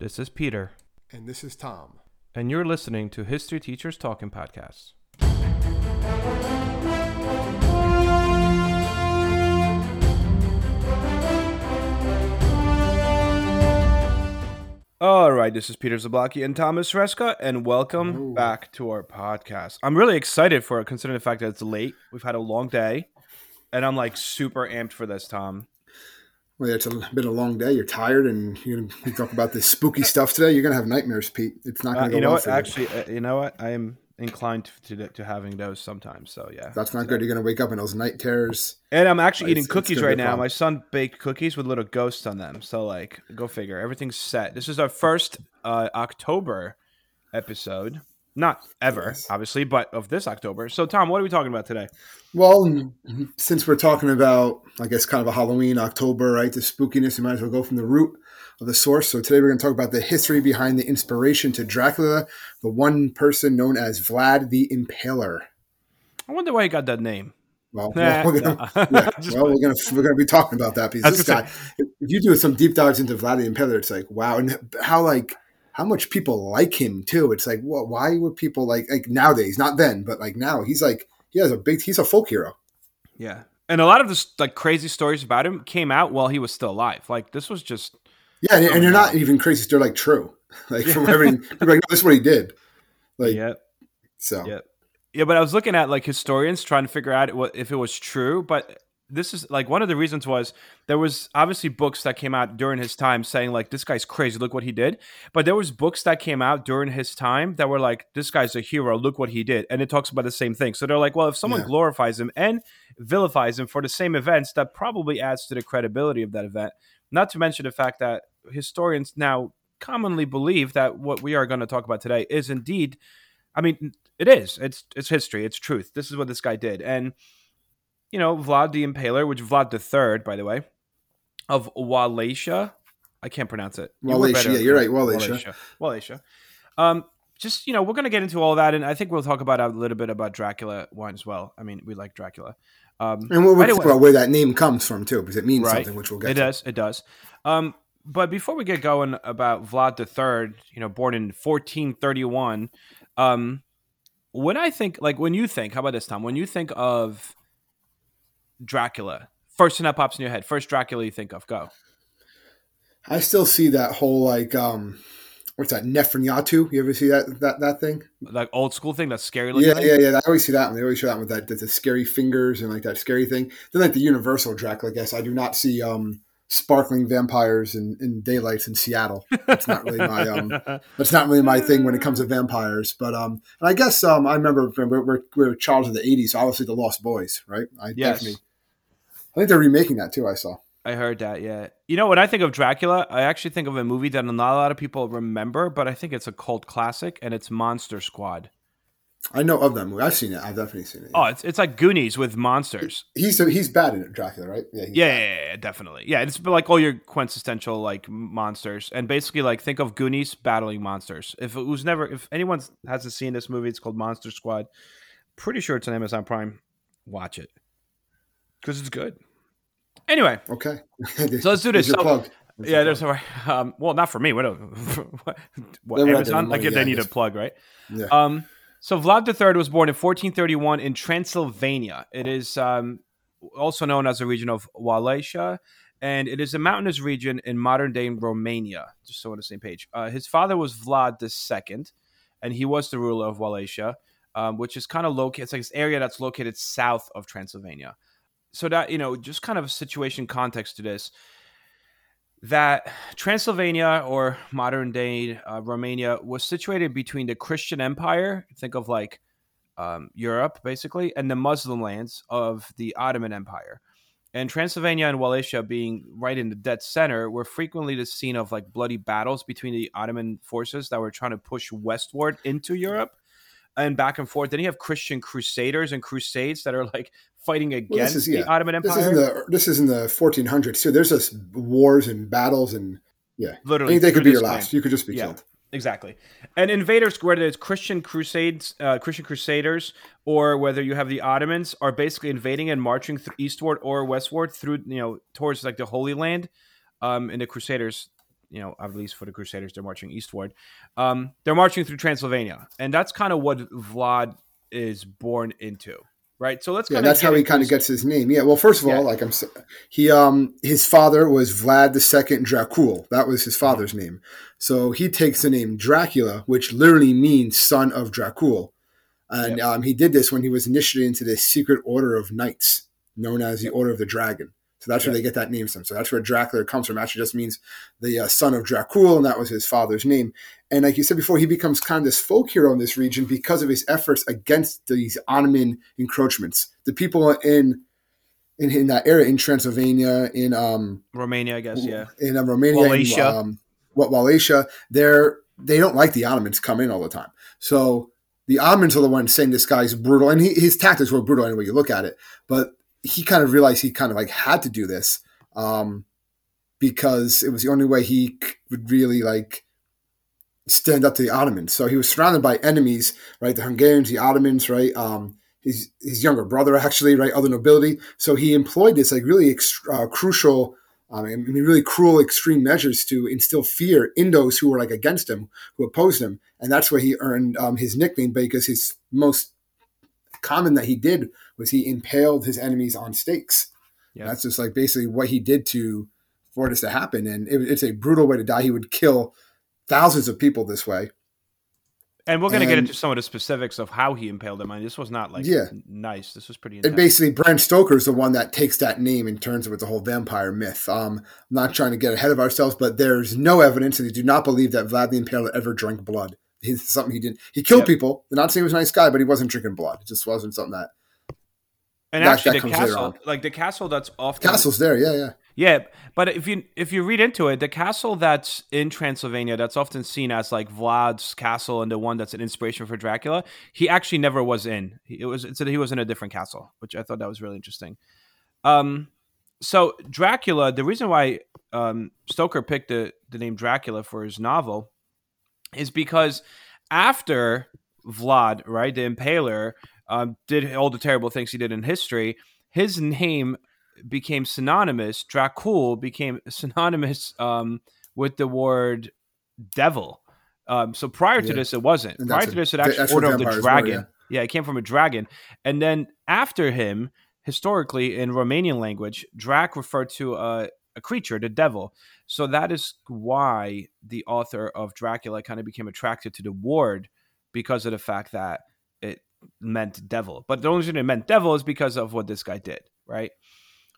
This is Peter, And this is Tom. and you're listening to History Teachers Talking Podcasts. All right, this is Peter Zablocki and Thomas Reska, and welcome Hello. back to our podcast. I'm really excited for it, considering the fact that it's late. We've had a long day, and I'm like super amped for this, Tom. Well, it's a, been a long day. You're tired, and you're going to talk about this spooky stuff today. You're going to have nightmares, Pete. It's not Uh, going to go you know well what? for you. Actually, uh, you know what? I am inclined to, to to having those sometimes. So yeah, That's not good. You're going to wake up in those night terrors. And I'm actually eating It's- cookies right now. My son baked cookies with little ghosts on them. So like, go figure. Everything's set. This is our first uh, October episode. Not ever, Yes. obviously, but of this October. So Tom, what are we talking about today? Well, since we're talking about, I guess, kind of a Halloween, October, right? The spookiness, we might as well go from the root of the source. So today we're going to talk about the history behind the inspiration to Dracula, the one person known as Vlad the Impaler. I wonder why he got that name. Well, Nah, well, we're gonna, no. yeah, well, we're gonna we're gonna be talking about that because this guy, if you do some deep dives into Vlad the Impaler, it's like wow, and how like how much people like him too. It's like what? Why would people like like nowadays? Not then, but like now, he's like he has a big. He's a folk hero. yeah, and a lot of this like crazy stories about him came out while he was still alive. Like this was just Yeah, and, and you're not even crazy. They're like true. Like from everything, like no, this is what he did. Like yeah. so. Yeah. Yeah, but I was looking at like historians trying to figure out what if it was true, but this is like one of the reasons was there was obviously books that came out during his time saying like this guy's crazy, look what he did. But there was books that came out during his time that were like this guy's a hero, look what he did. And it talks about the same thing. So they're like, well, if someone Yeah. glorifies him and vilifies him for the same events, that probably adds to the credibility of that event. Not to mention the fact that historians now commonly believe that what we are going to talk about today is indeed I mean, it is. It's it's history. It's truth. This is what this guy did, and you know, Vlad the Impaler, which Vlad the Third, by the way, of Wallachia. I can't pronounce it. You Wallachia, better yeah, you're right, Wallachia. Wallachia. Um, just you know, we're gonna get into all that, and I think we'll talk about a little bit about Dracula wine as well. I mean, we like Dracula. Um, And we'll, we'll Anyway. talk about where that name comes from too, because it means Right. something, which we'll get it to. does. It does. Um, but before we get going about Vlad the Third, you know, born in 1431, um, when I think, like, when you think, how about this, Tom? When you think of Dracula, first thing that pops in your head, first Dracula you think of, go. I still see that whole like um, what's that Nefernyatu? You ever see that that that thing? Like old school thing, that's scary looking. Yeah, thing? yeah, yeah. I always see that one. They always show that one with that the, scary fingers and like that scary thing. Then like the Universal Dracula. I guess I do not see um sparkling vampires in, in daylights in Seattle. That's not really my um. That's not really my thing when it comes to vampires. But um, and I guess um, I remember we're, we're, we're childs of the '80s, so obviously the Lost Boys, right? I Yes. definitely. I think they're remaking that too. I saw. I heard that, yeah. You know, when I think of Dracula, I actually think of a movie that not a lot of people remember, but I think it's a cult classic, and it's Monster Squad. I know of that movie. I've seen it. I've definitely seen it. Oh, it's, it's like Goonies with monsters. he's he's bad in it, Dracula, right? Yeah, he's yeah, yeah, yeah, definitely. Yeah, it's like all your quintessential like monsters, and basically like think of Goonies battling monsters. If it was never, if anyone hasn't seen this movie, it's called Monster Squad. Pretty sure it's on Amazon Prime. Watch it because it's good. Anyway, Okay. So let's do this. So- plug. Yeah, there's a um, well, not for me. What, what, what They Amazon? Like money, they need a plug, right? Yeah. Um, so Vlad III was born in 1431 in Transylvania. It is um, also known as the region of Wallachia, and it is a mountainous region in modern day Romania. Just so on the same page. Uh, his father was Vlad II, and he was the ruler of Wallachia, um, which is kind of located. It's like this area that's located south of Transylvania. So that you know, just kind of a situation context to this that Transylvania or modern day uh, Romania was situated between the Christian Empire, think of like um, Europe basically, and the Muslim lands of the Ottoman Empire. And Transylvania and Wallachia being right in the dead center were frequently the scene of like bloody battles between the Ottoman forces that were trying to push westward into Europe and back and forth. Then you have Christian crusaders and crusades that are like fighting against is- yeah. the Ottoman This Empire. is in the this is in the 1400s too. There's just wars and battles and yeah. Literally, day could be your last. time. You could just be Yeah. killed. Exactly. And invaders, whether it's Christian crusades, uh, Christian crusaders, or whether you have the Ottomans, are basically invading and marching th- eastward or westward through, you know, towards like the Holy Land. Um, and the Crusaders you know, at least for the Crusaders, they're marching eastward. Um, they're marching through Transylvania, and that's kind of what Vlad is born into, right? So let's yeah, that's how he kind of gets his name. Yeah. Well, first of all, like I'm, he um his father was Vlad II Dracul. That was his father's name. So he takes the name Dracula, which literally means son of Dracul, and yep. um, he did this when he was initiated into the secret order of knights, known as the Order of the Dragon. So that's where they get that name from. So that's where Dracula comes from. Actually, just means the uh, son of Dracul, and that was his father's name. And like you said before, he becomes kind of this folk hero in this region because of his efforts against these Ottoman encroachments. The people in in, in that area in Transylvania, in um, Romania, I guess, yeah, in um, Romania, Wallachia, um, what Wallachia, they're they don't like the Ottomans come in all the time. So the Ottomans are the ones saying this guy's brutal, and he, his tactics were brutal anyway you look at it. But he kind of realized he kind of like had to do this um, because it was the only way he would really like stand up to the Ottomans. So he was surrounded by enemies, right? The Hungarians, the Ottomans, right? Um, his his younger brother, actually, right? Other nobility. So he employed this like really ex- uh, crucial. Um, I mean, really cruel, extreme measures to instill fear in those who were like against him, who opposed him, and that's where he earned um, his nickname because his most common that he did was he impaled his enemies on stakes. Yeah. That's just like basically what he did to for this to happen, and it, it's a brutal way to die. He would kill thousands of people this way. And we're going to get into some of the specifics of how he impaled them. I mean, this was not like yeah. nice. This was pretty. Intense. And basically, Bram Stoker is the one that takes that name and turns it with the whole vampire myth. Um, I'm not trying to get ahead of ourselves, but there's no evidence, and they do not believe that Vlad the Impaler ever drank blood. It's something he did. He killed yep. people. They're not saying he was a nice guy, but he wasn't drinking blood. It just wasn't something that and that, actually, that the castle, like the castle that's off. Castle's there, yeah, yeah, yeah. But if you if you read into it, the castle that's in Transylvania, that's often seen as like Vlad's castle and the one that's an inspiration for Dracula, he actually never was in. It was it said he was in a different castle, which I thought that was really interesting. Um, so Dracula, the reason why um, Stoker picked the the name Dracula for his novel is because after Vlad, right, the Impaler, um, did all the terrible things he did in history, his name became synonymous. Dracul became synonymous um, with the word devil. Um, so prior to yeah. this, it wasn't. Prior to this, it actually Order of the Dragon. Yeah. yeah, it came from a dragon. And then after him, historically in Romanian language, Drac referred to a, a creature, the devil. So that is why the author of Dracula kind of became attracted to the word because of the fact that it meant devil. But the only reason it meant devil is because of what this guy did, right?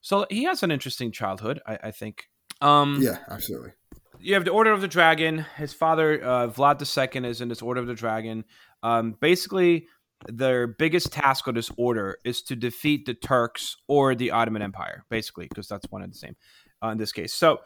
So he has an interesting childhood, I, I think. Um, yeah, absolutely. You have the Order of the Dragon. His father, uh, Vlad II, is in this Order of the Dragon. Um, basically, their biggest task of this order is to defeat the Turks or the Ottoman Empire, basically, because that's one and the same uh, in this case. So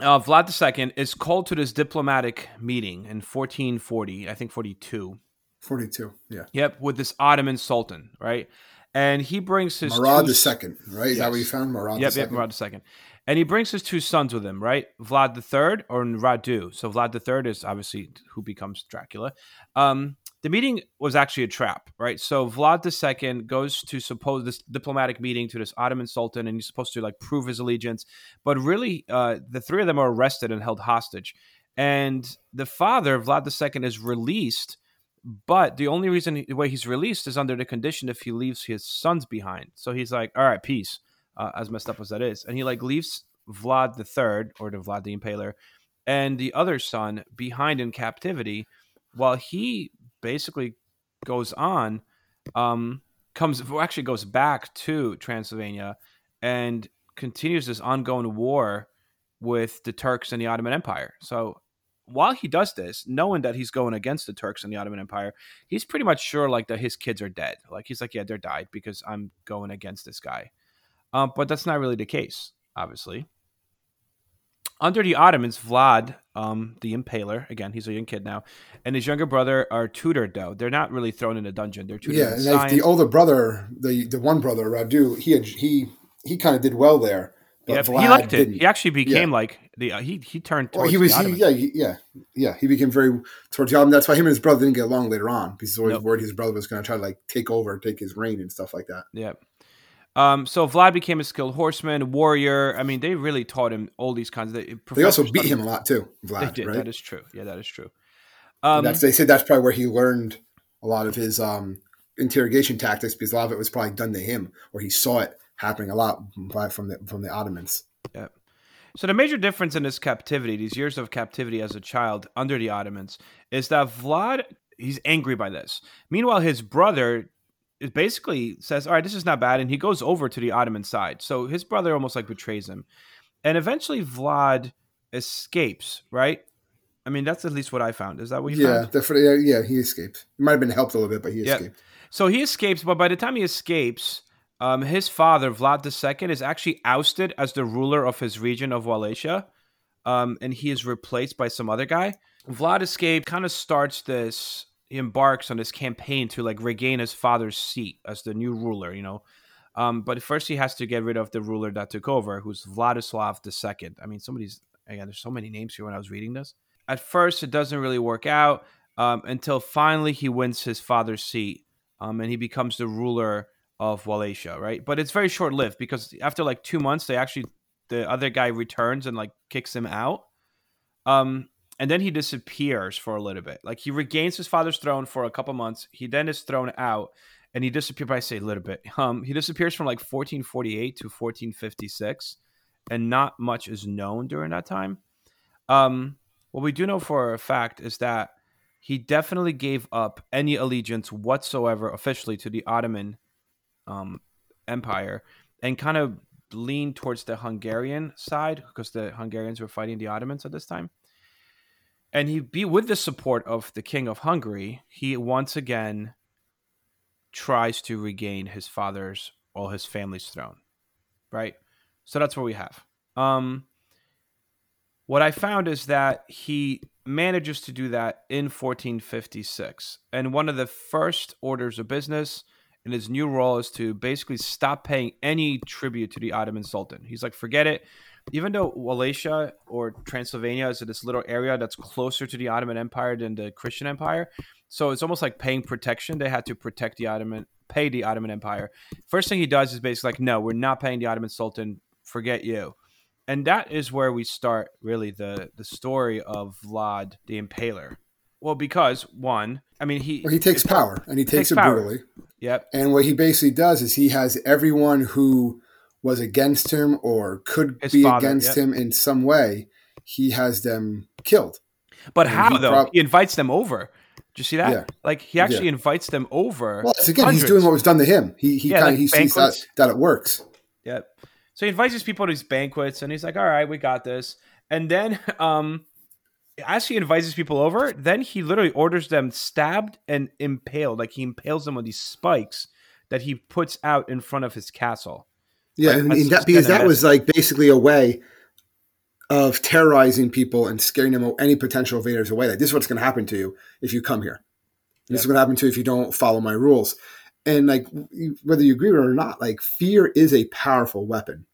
uh, Vlad II is called to this diplomatic meeting in 1440, I think 42. 42, yeah. Yep, with this Ottoman Sultan, right? And he brings his Murad. II, right? Is yes. that what you found? Murad yep, II. Yep, Murad II. And he brings his two sons with him, right? Vlad III or Radu. So Vlad III is obviously who becomes Dracula. Um, the meeting was actually a trap, right? So Vlad II goes to suppose this diplomatic meeting to this Ottoman Sultan, and he's supposed to like prove his allegiance. But really, uh, the three of them are arrested and held hostage. And the father, Vlad II, is released but the only reason the way he's released is under the condition if he leaves his sons behind. So he's like, all right, peace, uh, as messed up as that is. And he like leaves Vlad Third or the Vlad the Impaler and the other son behind in captivity while he basically goes on, um, comes, actually goes back to Transylvania and continues this ongoing war with the Turks and the Ottoman Empire. So while he does this, knowing that he's going against the Turks and the Ottoman Empire, he's pretty much sure like that his kids are dead. Like he's like, yeah, they're died because I'm going against this guy. Um, but that's not really the case, obviously. Under the Ottomans, Vlad, um, the Impaler, again, he's a young kid now, and his younger brother are tutored though. They're not really thrown in a dungeon. They're tutored. Yeah, and like the older brother, the the one brother Radu, he had, he he kind of did well there yeah, he liked it. Didn't. He actually became yeah. like the uh, he he turned. Well, he was he, yeah he, yeah yeah he became very towards the Ottoman. That's why him and his brother didn't get along later on because he's always nope. worried his brother was going to try to like take over, take his reign and stuff like that. Yeah. Um, so Vlad became a skilled horseman, warrior. I mean, they really taught him all these kinds of. They also beat him a lot too, Vlad. They did. Right? That is true. Yeah, that is true. Um, that's, they said that's probably where he learned a lot of his um, interrogation tactics because a lot of it was probably done to him, or he saw it happening a lot by, from the from the Ottomans. Yeah. So the major difference in his captivity, these years of captivity as a child under the Ottomans, is that Vlad he's angry by this. Meanwhile, his brother it basically says, "All right, this is not bad," and he goes over to the Ottoman side. So his brother almost like betrays him, and eventually Vlad escapes. Right? I mean, that's at least what I found. Is that what you yeah, found? definitely. Yeah, he escaped. He might have been helped a little bit, but he Yeah. escaped. So he escapes, but by the time he escapes, um, his father Vlad II is actually ousted as the ruler of his region of Wallachia, um, and he is replaced by some other guy. Vlad escaped, kind of starts this. He embarks on this campaign to like regain his father's seat as the new ruler. You know, um, but first he has to get rid of the ruler that took over, who's Vladislav II. I mean, somebody's again. There's so many names here when I was reading this. At first, it doesn't really work out um, until finally he wins his father's seat um, and he becomes the ruler of Wallachia, right? But it's very short lived because after like two months, they actually the other guy returns and like kicks him out, um, and then he disappears for a little bit. Like he regains his father's throne for a couple months. He then is thrown out, and he disappears. I say a little bit. Um, he disappears from like 1448 to 1456, and not much is known during that time. Um, what we do know for a fact is that he definitely gave up any allegiance whatsoever officially to the Ottoman um, Empire and kind of leaned towards the Hungarian side because the Hungarians were fighting the Ottomans at this time. And he be with the support of the King of Hungary, he once again tries to regain his father's or his family's throne. Right? So that's what we have. Um, what I found is that he manages to do that in 1456. And one of the first orders of business in his new role is to basically stop paying any tribute to the Ottoman Sultan. He's like, forget it. Even though Wallachia or Transylvania is this little area that's closer to the Ottoman Empire than the Christian Empire, so it's almost like paying protection. They had to protect the Ottoman, pay the Ottoman Empire. First thing he does is basically like, no, we're not paying the Ottoman Sultan. Forget you and that is where we start really the the story of Vlad the Impaler. Well, because one, I mean, he Well, he takes power and he takes, takes it power. brutally. Yep, And what he basically does is he has everyone who was against him or could His be father, against yep. him in some way, he has them killed. but And how he though? prob- he invites them over. Do you see that? Yeah. Like he actually invites them over. Well, it's, again, he's doing what was done to him. He he Yeah, kind like of he sees that, that it works. Yep. So he invites these people to these banquets, and he's like, "All right, we got this." And then, um, as he invites these people over, then he literally orders them stabbed and impaled. Like he impales them on these spikes that he puts out in front of his castle. Yeah, Like, and, and that, because that was like basically a way of terrorizing people and scaring them any potential invaders away. Like this is what's going to happen to you if you come here. This is Yeah. going to happen to you if you don't follow my rules. And like whether you agree with it or not, like fear is a powerful weapon.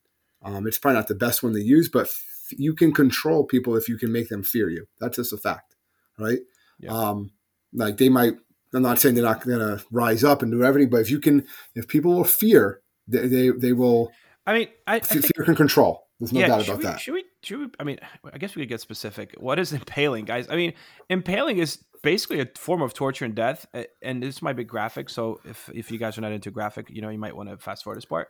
Um, it's probably not the best one to use, but f- you can control people if you can make them fear you. That's just a fact, right? Yeah. Um, like they might. I'm not saying they're not going to rise up and do everything, but if you can, if people will fear, they they, they will. I mean, I, I think, fear can control. There's no doubt about we, that. Should we? Should we? I mean, I guess we could get specific. What is impaling, guys? I mean, impaling is basically a form of torture and death, and this might be graphic. So if if you guys are not into graphic, you know, you might want to fast forward this part.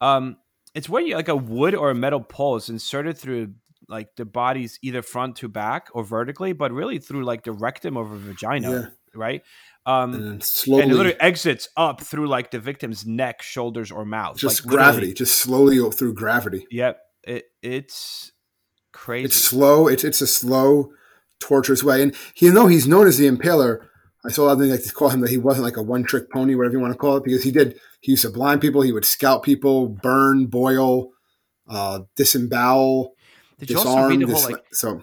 Um, it's where you like a wood or a metal pole is inserted through like the body's either front to back or vertically, but really through like the rectum of a vagina, Yeah. right? Um, And then slowly, and it literally exits up through like the victim's neck, shoulders, or mouth. just like, gravity, just slowly through gravity. Yep. It it's crazy. It's slow. It's it's a slow, torturous way. And you know he's known as the Impaler. I saw a lot of things like to call him that he wasn't like a one trick pony, whatever you want to call it, because he did. He used to blind people. He would scalp people, burn, boil, uh, disembowel, Did you also disarm. read the dis- like so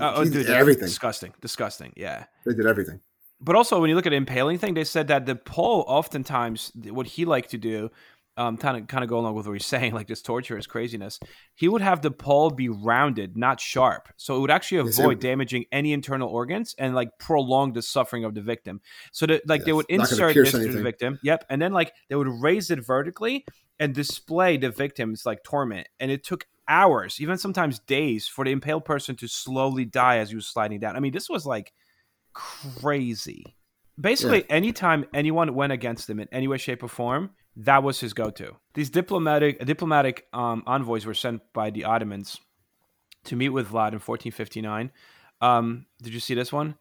oh, he dude, did everything. Disgusting. Disgusting. Yeah. They did everything. But also when you look at the impaling thing, they said that the pole oftentimes what he liked to do um, kind of kind of go along with what he's saying, like this torture is craziness. He would have the pole be rounded, not sharp, so it would actually avoid damaging any internal organs and like prolong the suffering of the victim. So that like they would insert this to the victim, yep, and then like they would raise it vertically and display the victim's like torment, and it took hours, even sometimes days, for the impaled person to slowly die as he was sliding down. I mean, this was like crazy. Basically, anytime anyone went against him in any way, shape, or form, that was his go-to. These diplomatic diplomatic um, envoys were sent by the Ottomans to meet with Vlad in 1459. Um, did you see this one?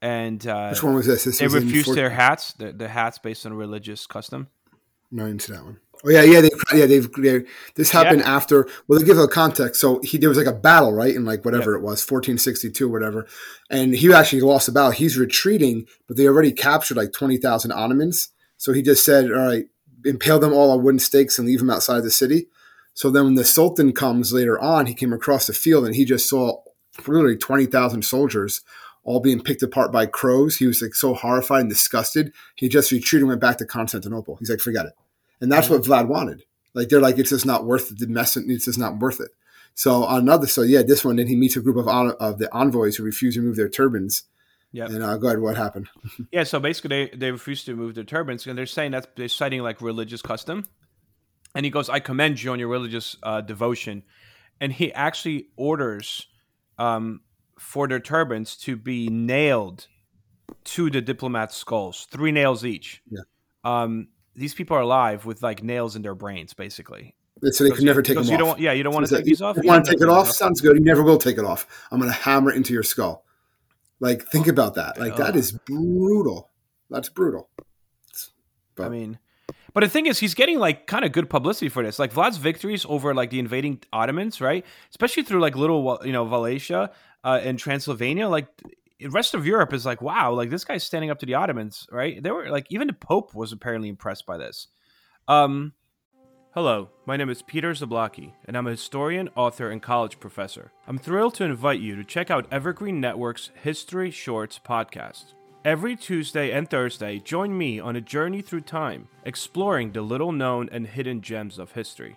And uh, Which one was this? This they was refused four- their hats, the, the hats based on religious custom. No, into that one. Oh yeah, yeah, they, yeah. They've they, this happened after. Well, they give a context. So he there was like a battle, right, in like whatever it was, fourteen sixty two, whatever, and he actually lost the battle. He's retreating, but they already captured like twenty thousand Ottomans. So he just said, "All right, impale them all on wooden stakes and leave them outside the city." So then, when the Sultan comes later on, he came across the field and he just saw literally twenty thousand soldiers all being picked apart by crows. He was like so horrified and disgusted. He just retreated and went back to Constantinople. He's like, forget it. And that's what Vlad wanted. Like they're like, it's just not worth it. The mess, it's just not worth it. So another, so yeah, this one, then he meets a group of of the envoys who refuse to remove their turbans. Yeah. And uh, go ahead, what happened? Yeah, so basically they, they refused to move their turbans and they're saying that they're citing like religious custom. And he goes, I commend you on your religious uh, devotion. And he actually orders um, for their turbans to be nailed to the diplomats' skulls, three nails each. Yeah. Um, these people are alive with like nails in their brains, basically. So they could never take them because off. don't yeah, you don't want to take you these off. You You want to take it off? Sounds good. You never will take it off. I'm going to hammer it into your skull. Like, think about that. Like, that Oh. is brutal. That's brutal. I mean, but the thing is, he's getting like kind of good publicity for this. Like Vlad's victories over like the invading Ottomans, right? Especially through like little, you know, Wallachia uh, and Transylvania. Like the rest of Europe is like, wow, like this guy's standing up to the Ottomans, right? They were like, even the Pope was apparently impressed by this. Um, hello, my name is Peter Zablocki, and I'm a historian, author, and college professor. I'm thrilled to invite you to check out Evergreen Network's History Shorts podcast. Every Tuesday and Thursday, join me on a journey through time, exploring the little known and hidden gems of history.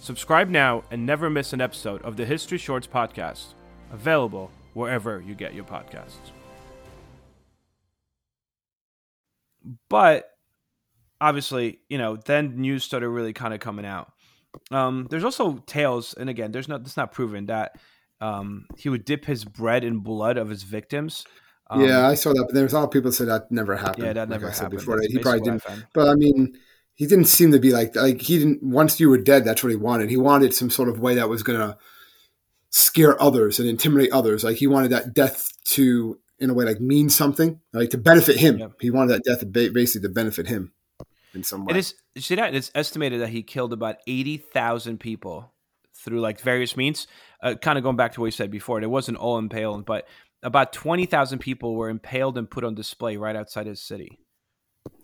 Subscribe now and never miss an episode of the History Shorts podcast, available wherever you get your podcasts. But obviously, you know, then news started really kind of coming out. Um, there's also tales, and again, there's not it's not proven that um, he would dip his bread in blood of his victims. Um, yeah, I saw that, but there's a lot of people said that never happened. yeah, that like never I said happened. Before. That's He probably didn't. But I mean, he didn't seem to be like like he didn't. Once you were dead, that's what he wanted. He wanted some sort of way that was gonna scare others and intimidate others. Like he wanted that death to, in a way, like mean something, like to benefit him. Yep. He wanted that death to basically to benefit him in some way. It is see that it's estimated that he killed about eighty thousand people through like various means. Uh, kind of going back to what you said before, it wasn't all impaled, but about twenty thousand people were impaled and put on display right outside his city.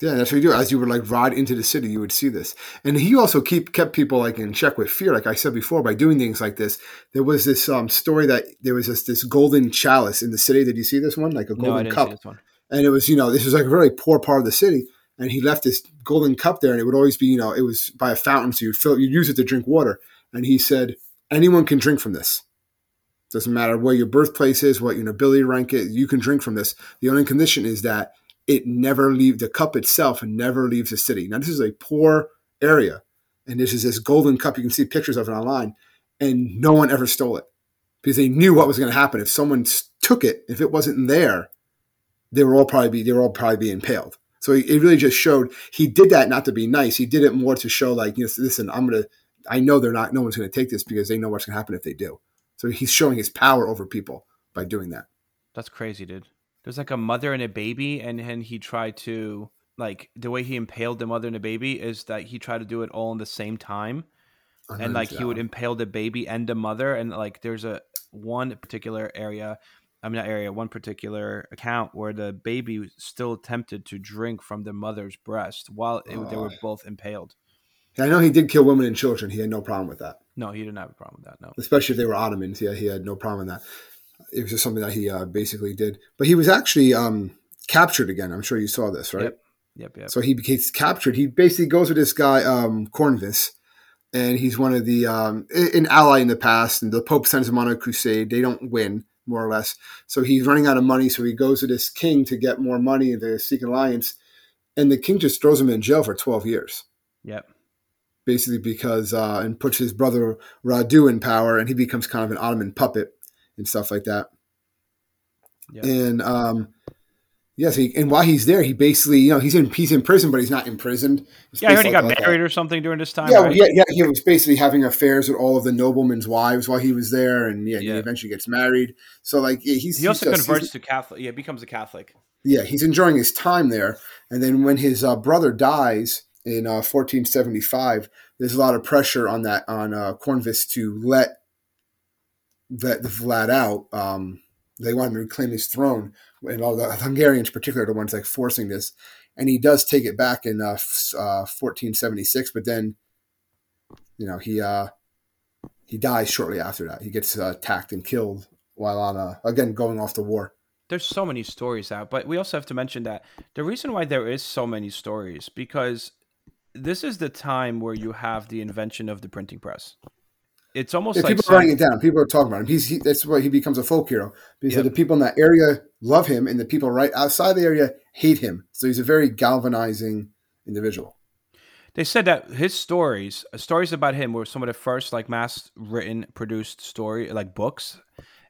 Yeah, that's what you do. As you would like ride into the city, you would see this. And he also keep kept people like in check with fear, like I said before, by doing things like this. There was this um, story that there was this, this golden chalice in the city. Did you see this one? Like a No, I golden didn't cup. see this one. and it was you know this was like a really poor part of the city and he left this golden cup there and it would always be you know it was by a fountain so you'd fill you'd use it to drink water and he said anyone can drink from this doesn't matter where your birthplace is what your nobility rank is you can drink from this the only condition is that it never leave the cup itself and never leaves the city now this is a poor area and this is this golden cup you can see pictures of it online and no one ever stole it because they knew what was going to happen if someone took it if it wasn't there they were all probably be they were all probably be impaled. So it really just showed he did that not to be nice. He did it more to show like, you know, listen, I'm gonna I know they're not no one's gonna take this because they know what's gonna happen if they do. So he's showing his power over people by doing that. That's crazy, dude. There's like a mother and a baby, and and he tried to like the way he impaled the mother and the baby is that he tried to do it all in the same time. and like he would impale the baby and the mother, and like there's a one particular area. I mean, not area, one particular account where the baby still attempted to drink from the mother's breast while it, they were both impaled. I know he did kill women and children. He had no problem with that. No, he didn't have a problem with that. No, especially if they were Ottomans. Yeah, he had no problem with that. It was just something that he uh, basically did. But he was actually um, captured again. I'm sure you saw this, right? Yep. Yep. Yep. So he gets captured. He basically goes with this guy, um, Corvinus, and he's one of the um, an ally in the past. And the Pope sends him on a crusade. They don't win, more or less. So he's running out of money. So he goes to this king to get more money to seek an alliance, and the king just throws him in jail for 12 years. Yep basically because uh, and puts his brother Radu in power, and he becomes kind of an Ottoman puppet and stuff like that. Yeah. And um, yes, he, and while he's there, he basically you know he's in he's in prison, but he's not imprisoned. It's yeah, I heard he got like married or something during this time. Yeah, right? yeah, yeah. He was basically having affairs with all of the noblemen's wives while he was there, and yeah, yeah. he eventually gets married. So like yeah, he's he also he's just, converts to Catholic. Yeah, becomes a Catholic. Yeah, he's enjoying his time there, and then when his uh, brother dies in uh, 1475, there's a lot of pressure on that on uh, Corvinus to let let the Vlad out. Um, they want him to reclaim his throne, and all the Hungarians, in particular, are the ones like forcing this. And he does take it back in uh, uh, 1476, but then, you know, he uh, he dies shortly after that. He gets uh, attacked and killed while on uh, again going off the war there's so many stories out but we also have to mention that the reason why there is so many stories because this is the time where you have the invention of the printing press. It's almost yeah, like people are writing it down. People are talking about him. He's he, that's why he becomes a folk hero because yep. the people in that area love him, and the people right outside the area hate him. So he's a very galvanizing individual. They said that his stories, uh, stories about him, were some of the first like mass written, produced story like books,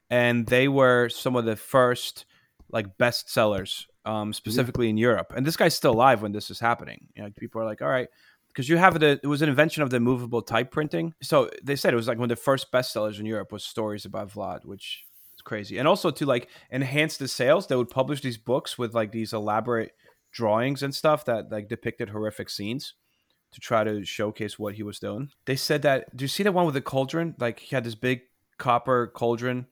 and they were some of the first like bestsellers um, specifically yeah. in Europe. And this guy's still alive when this is happening. You know, people are like, all right, because you have the it was an invention of the movable type printing. So they said it was like one of the first bestsellers in Europe was stories about Vlad, which is crazy. And also to like enhance the sales, they would publish these books with like these elaborate drawings and stuff that like depicted horrific scenes to try to showcase what he was doing. They said that do you see the one with the cauldron? Like he had this big copper cauldron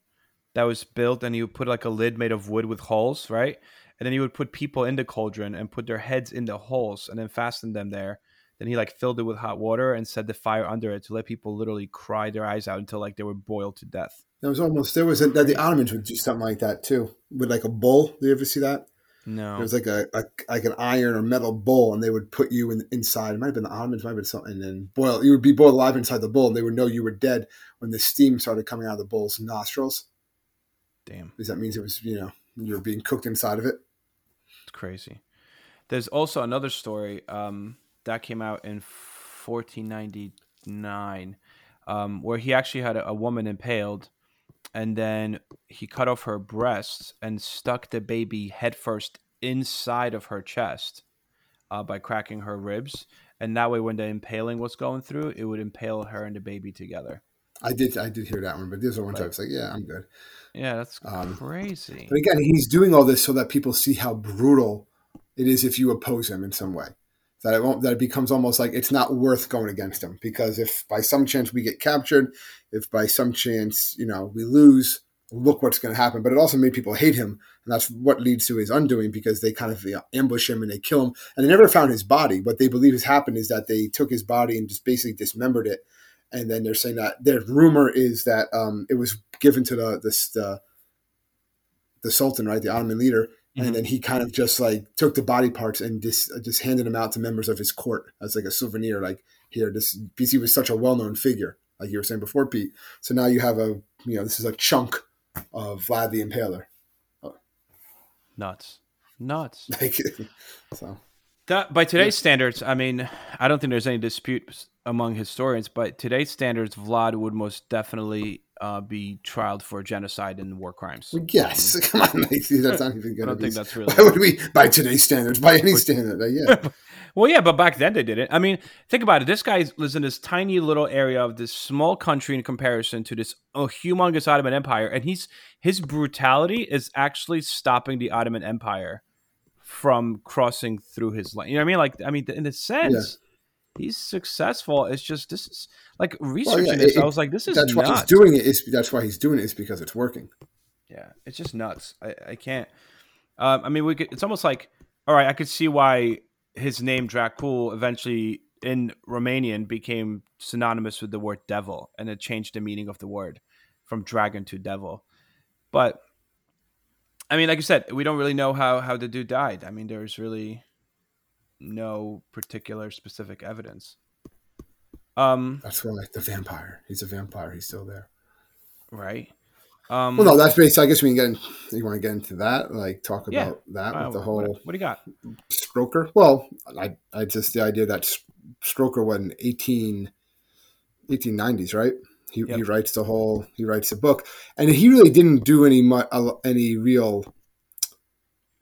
that was built and you would put like a lid made of wood with holes, right? and then he would put people in the cauldron and put their heads in the holes and then fasten them there. Then he like filled it with hot water and set the fire under it to let people literally cry their eyes out until like they were boiled to death. There was almost there was a, the Ottomans would do something like that too with like a bull. Do you ever see that? No. It was like a, a, like an iron or metal bull, and they would put you in, inside. It might have been the Ottomans, might have been something, and then boil. You would be boiled alive inside the bull, and they would know you were dead when the steam started coming out of the bull's nostrils. Damn. Because that means it was you know you were being cooked inside of it. It's crazy. There's also another story um, that came out in 1499 um, where he actually had a, a woman impaled and then he cut off her breasts and stuck the baby headfirst inside of her chest uh, by cracking her ribs. And that way, when the impaling was going through, it would impale her and the baby together. I did, I did hear that one, but these this one I was like, yeah, I'm good. Yeah, that's um, crazy. But again, he's doing all this so that people see how brutal it is if you oppose him in some way. That it won't. That it becomes almost like it's not worth going against him because if by some chance we get captured, if by some chance you know we lose, look what's going to happen. But it also made people hate him, and that's what leads to his undoing because they kind of you know, ambush him and they kill him, and they never found his body. What they believe has happened is that they took his body and just basically dismembered it and then they're saying that their rumor is that um, it was given to the, the the, the Sultan, right, the Ottoman leader, mm-hmm. and then he kind of just like took the body parts and just just handed them out to members of his court as like a souvenir, like here, this because he was such a well known figure, like you were saying before, Pete. So now you have a you know this is a chunk of Vlad the Impaler. Oh. Nuts, nuts. so that by today's yeah. standards, I mean, I don't think there's any dispute among historians, but today's standards, Vlad would most definitely uh, be trialed for genocide and war crimes. Yes, come on, that's not even good. I don't be. think that's really. Why would we, by today's standards, by any standard? Uh, yeah. well, yeah, but back then they did it. I mean, think about it. This guy lives in this tiny little area of this small country in comparison to this oh, humongous Ottoman Empire, and he's his brutality is actually stopping the Ottoman Empire from crossing through his land. You know what I mean? Like, I mean, in a sense. Yeah he's successful. It's just this is like researching yeah, this. it- I was like, this is That's nuts. why he's doing it. Is that's why he's doing it is because it's working. Yeah, it's just nuts. I, I can't. Um, I mean, we could. It's almost like, all right, I could see why his name Dracul eventually in Romanian became synonymous with the word devil, and it changed the meaning of the word from dragon to devil. But I mean, like you said, we don't really know how how the dude died. I mean, there's really no particular specific evidence. Um, That's why the vampire. He's a vampire. He's still there. right. Um, Well, no, that's based. I guess we can get. In, you want to get into that? Like talk Yeah. about that uh, with the whole what, do you got? stroker. Well, I, I just the idea that stroker was in 18, 1890s, right? He, Yep. he writes the whole. He writes the book, and he really didn't do any mu- uh, any real.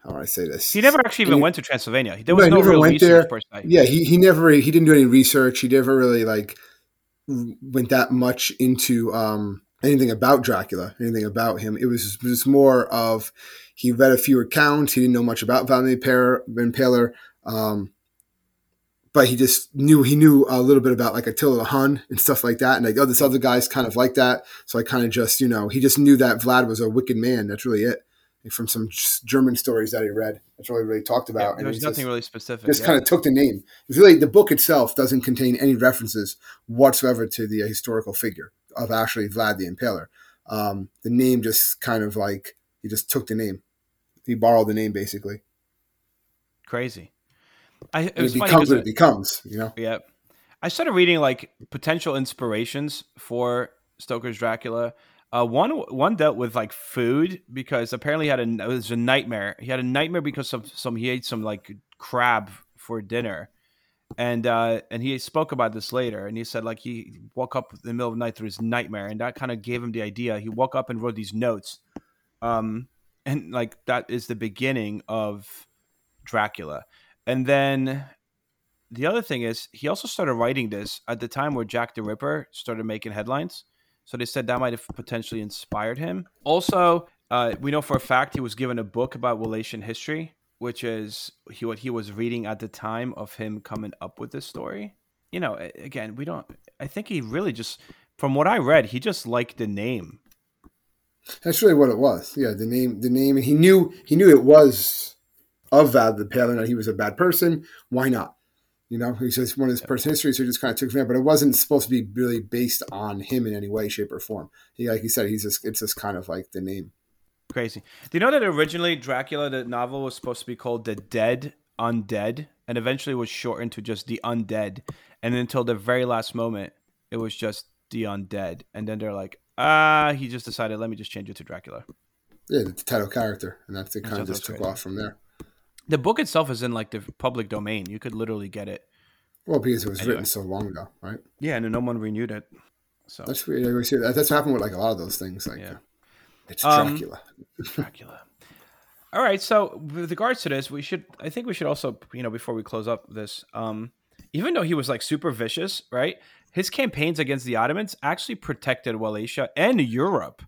How do I say this? He never actually even went to Transylvania. There No, was he no, never real went research there. per se. yeah he, he never he didn't do any research he never really like went that much into um anything about dracula anything about him it was it was more of he read a few accounts he didn't know much about Impaler, Impaler um but he just knew he knew a little bit about like Attila the Hun and stuff like that, and like oh, this other guy's kind of like that. So I kind of just you know he just knew that Vlad was a wicked man. That's really it. From some German stories that he read, that's all he really talked about. Yeah, and there nothing just- really specific. just yeah. kind of took the name. It's really the book itself doesn't contain any references whatsoever to the historical figure of actually Vlad the Impaler. Um, the name just kind of like he just took the name. He borrowed the name basically. crazy. I, it it funny what it- it becomes. You know. Yeah. I started reading like potential inspirations for Stoker's Dracula. Uh, one one dealt with like food because apparently had a it was a nightmare. He had a nightmare because of some he ate some like crab for dinner, and uh, and he spoke about this later. And he said like he woke up in the middle of the night through his nightmare, and that kind of gave him the idea. He woke up and wrote these notes, um, and like that is the beginning of Dracula. And then the other thing is he also started writing this at the time where Jack the Ripper started making headlines. So they said that might have potentially inspired him. Also, uh, we know for a fact he was given a book about Wallachian history, which is he, what he was reading at the time of him coming up with this story. You know, again, we don't. I think he really just, from what I read, he just liked the name. That's really what it was. Yeah, the name, the name, and he knew he knew it was of Vlad the Impaler that he was a bad person. Why not? You know, he's says one of his personal history, so he just kind of took it from there. But it wasn't supposed to be really based on him in any way, shape, or form. He, like he said, he's just it's just kind of like the name. Crazy. Do you know that originally Dracula, the novel, was supposed to be called The Dead Undead, and eventually was shortened to just The Undead, and then until the very last moment, it was just The Undead, and then they're like, ah, he just decided, let me just change it to Dracula. Yeah, the title character, and that's it. Kind of just took off from there. The book itself is in like the public domain. You could literally get it. Well, because it was Anyway. written so long ago, right? Yeah, and no one renewed it. So That's weird. Always hear that. That's what happened with like a lot of those things. Like, Yeah. it's Um, Dracula. Dracula. All right, so with regards to this, we should I think we should also, you know, before we close up this, um, even though he was like super vicious, right? His campaigns against the Ottomans actually protected Wallachia and Europe.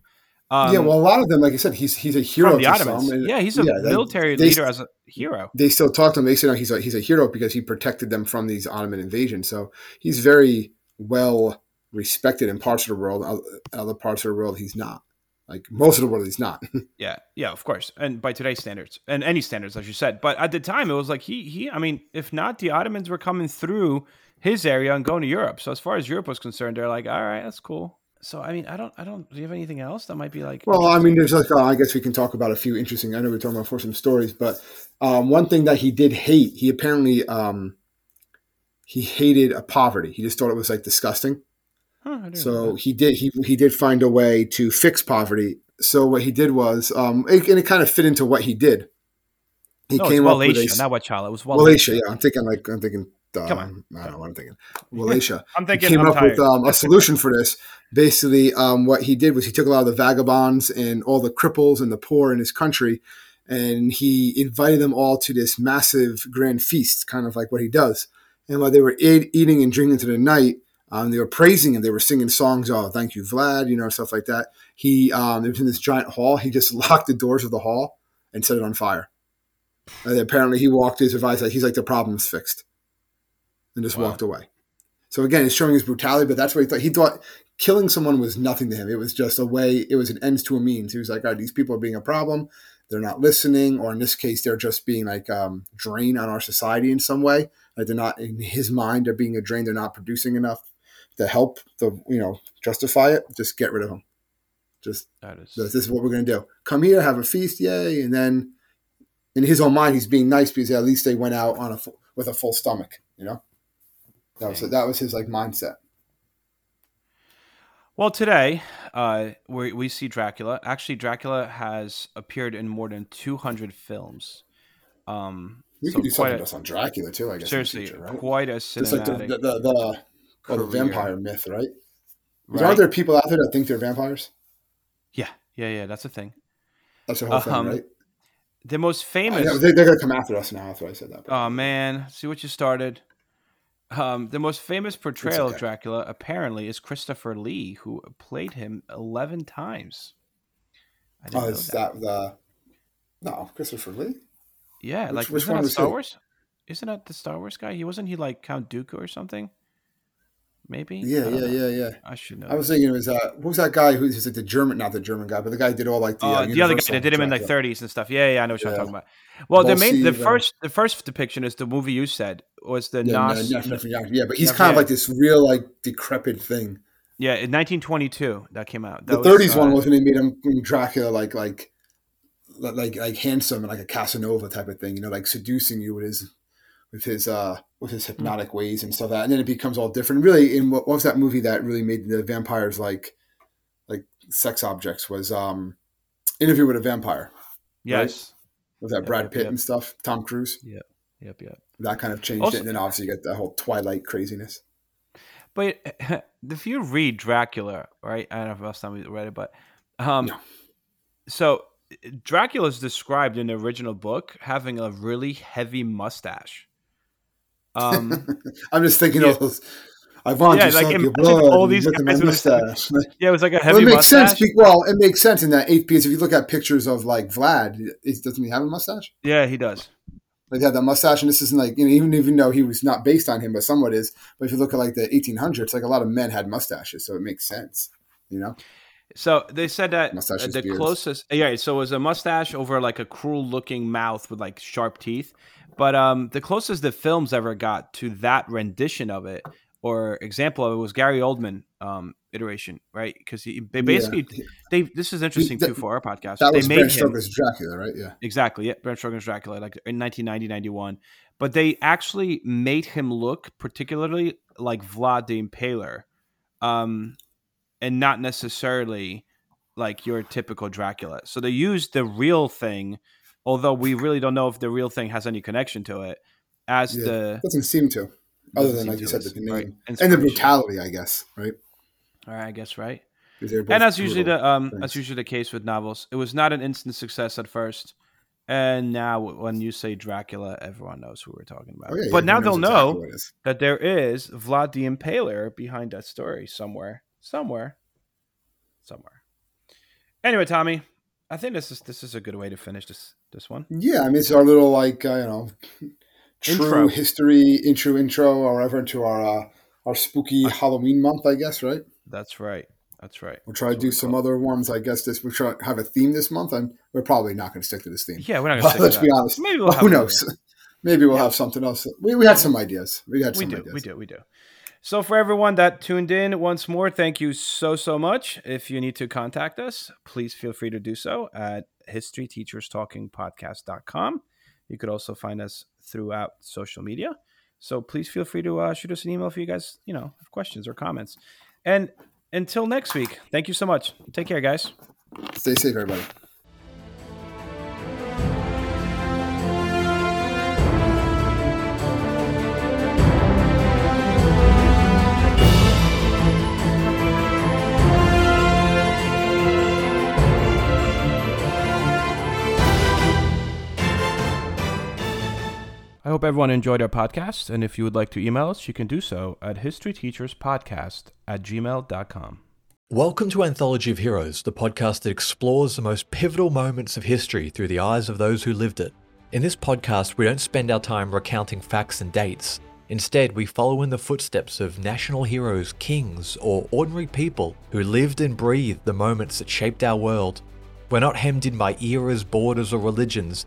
Um, yeah, well, a lot of them, like I said, he's he's a hero the to Ottomans. some. yeah, he's a yeah, military they- leader as a hero. they still talk to him. They say no, he's a he's a hero because he protected them from these Ottoman invasions. So he's very well respected in parts of the world. Other parts of the world, he's not. Like most of the world, he's not. Yeah, yeah, of course, and by today's standards and any standards, as you said. But at the time, it was like he he. I mean, if not, the Ottomans were coming through his area and going to Europe. So as far as Europe was concerned, they're like, all right, that's cool. So I mean, I don't, I don't. Do you have anything else that might be like? well, I mean, there's like uh, I guess we can talk about a few interesting. I know we're talking about for some stories, but um, one thing that he did hate, he apparently um, he hated a poverty. He just thought it was like disgusting. Huh, I didn't know So he did he he did find a way to fix poverty. So what he did was, um, it, and it kind of fit into what he did. He no, came up with Wallachia, a not Wachala. It was Wallachia. Wallachia. Yeah, I'm thinking like I'm thinking. Um, Come on. I don't know what I'm thinking. Wallachia. I'm he came I'm up tired. with um, a solution for this. Basically, um, what he did was he took a lot of the vagabonds and all the cripples and the poor in his country, and he invited them all to this massive grand feast, kind of like what he does. And while they were eat, eating and drinking to the night, um, they were praising and they were singing songs. Oh, thank you, Vlad, you know, stuff like that. He um, it was in this giant hall. He just locked the doors of the hall and set it on fire. And apparently, he walked his advice like he's like the problem's fixed, and just Wow. walked away. So again, it's showing his brutality, but that's what he thought. He thought killing someone was nothing to him. It was just a way. It was an ends to a means. He was like, all right, these people are being a problem. They're not listening, or in this case, they're just being like um, drain on our society in some way. Like they're not in his mind. They're being a drain. They're not producing enough to help the you know justify it. Just get rid of them. Just That is. this is what we're going to do. Come here, have a feast, yay! And then in his own mind, he's being nice because at least they went out on a with a full stomach. You know, that was that was his like mindset. Well, today uh, we we see Dracula. Actually, Dracula has appeared in more than 200 films. Um, We so could do something a- on Dracula too. I guess seriously, future, right? quite a Just like the cinematic. the, the, the, well, the vampire myth, right? right? Aren't there people out there that think they're vampires? Yeah, yeah, yeah. That's a thing. That's the whole Um, thing, right? The most famous. know, they, they're going to come after us now. That's why I said that. Oh man, see what you started. Um, the most famous portrayal of. Dracula apparently is Christopher Lee, who played him eleven times. Oh, know is that. that the no Christopher Lee? Yeah, which- like which one that was Star he? Wars? Isn't that the Star Wars guy? He wasn't he like Count Dooku or something? Maybe. Yeah, yeah, know. yeah, yeah. I should know. I was thinking it was uh, what was that guy who's who's like the German, not the German guy, but the guy who did all like the, Oh, uh, the other guy that did him in the Dracula. 30s and stuff. Yeah, yeah, I know what you're talking about. Well, the main, the uh, first, the first depiction is the movie you said was the Yeah, Nas. no, yeah, yeah, but he's Yeah, kind of like this real like decrepit thing. Yeah, in 1922 that came out. The was, 30s one uh, was when they made him Dracula like like like like handsome and like a Casanova type of thing, you know, like seducing you with his with his uh with his hypnotic ways and stuff like that. And then it becomes all different. Really, in what, what was that movie that really made the vampires like like sex objects was um Interview with a Vampire. Yes. With that Yep, Brad Pitt yep. and stuff, Tom Cruise. Yeah yep, yep. That kind of changed Also- it. And then obviously you get the whole Twilight craziness. But if you read Dracula, right? I don't know if last time we read it, but um, No. so Dracula is described in the original book having a really heavy mustache. Um, I'm just thinking Yeah. of those. I want Yeah, to like, your blood. all these look at my guys mustache. yeah, it was like a well, heavy it makes mustache. sense. Well, it makes sense in that eighth piece. If you look at pictures of like Vlad, is, doesn't he have a mustache? yeah, he does. Like he had that mustache, and this isn't like you know, even even though he was not based on him, but somewhat is. But if you look at like the 1800s, like a lot of men had mustaches, so it makes sense. You know, So they said that Mustaches, the beards. closest, yeah. So it was a mustache over like a cruel-looking mouth with like sharp teeth. But um, the closest the films ever got to that rendition of it or example of it was Gary Oldman um, iteration, right? Because they basically Yeah. they this is interesting that- too for our podcast. that they was made Bram him Stoker's Dracula, right? Yeah. exactly yeah, Bram Stoker's Dracula like in 1990 91. But they actually made him look particularly like Vlad the Impaler, um, and not necessarily like your typical Dracula. So they used the real thing, although we really don't know if the real thing has any connection to it, as Yeah. the Doesn't seem to, other than like you said, the name right? and the brutality, I guess, right? All right, I guess right. and that's usually the um things. that's usually the case with novels. It was not an instant success at first, and now when you say Dracula, everyone knows who we're talking about. Oh, yeah, but now they'll exactly know what it is. that there is Vlad the Impaler behind that story somewhere, somewhere, somewhere. Anyway, Tommy, I think this is this is a good way to finish this this one. Yeah, I mean, it's our little like uh, you know, true Intro. history intro intro or whatever into our uh, our spooky Halloween month, I guess, right? That's right. That's right. We'll try to do some other ones. I guess this we'll try to have a theme this month, and we're probably not going to stick to this theme. Yeah, we're not stick to let's be honest. Maybe we'll who knows? Maybe we'll have something else. We, we had some ideas. We had we some do, ideas. we do, we do. So for everyone that tuned in once more, thank you so so much. If you need to contact us, please feel free to do so at historyteacherstalkingpodcast.com. You could also find us throughout social media. So please feel free to uh, shoot us an email if you guys, you know, have questions or comments. And until next week, thank you so much. Take care, guys. Stay safe, everybody. I hope everyone enjoyed our podcast. And if you would like to email us, you can do so at historyteacherspodcast at gmail.com. Welcome to Anthology of Heroes, the podcast that explores the most pivotal moments of history through the eyes of those who lived it. In this podcast, we don't spend our time recounting facts and dates. Instead, we follow in the footsteps of national heroes, kings, or ordinary people who lived and breathed the moments that shaped our world. We're not hemmed in by eras, borders, or religions.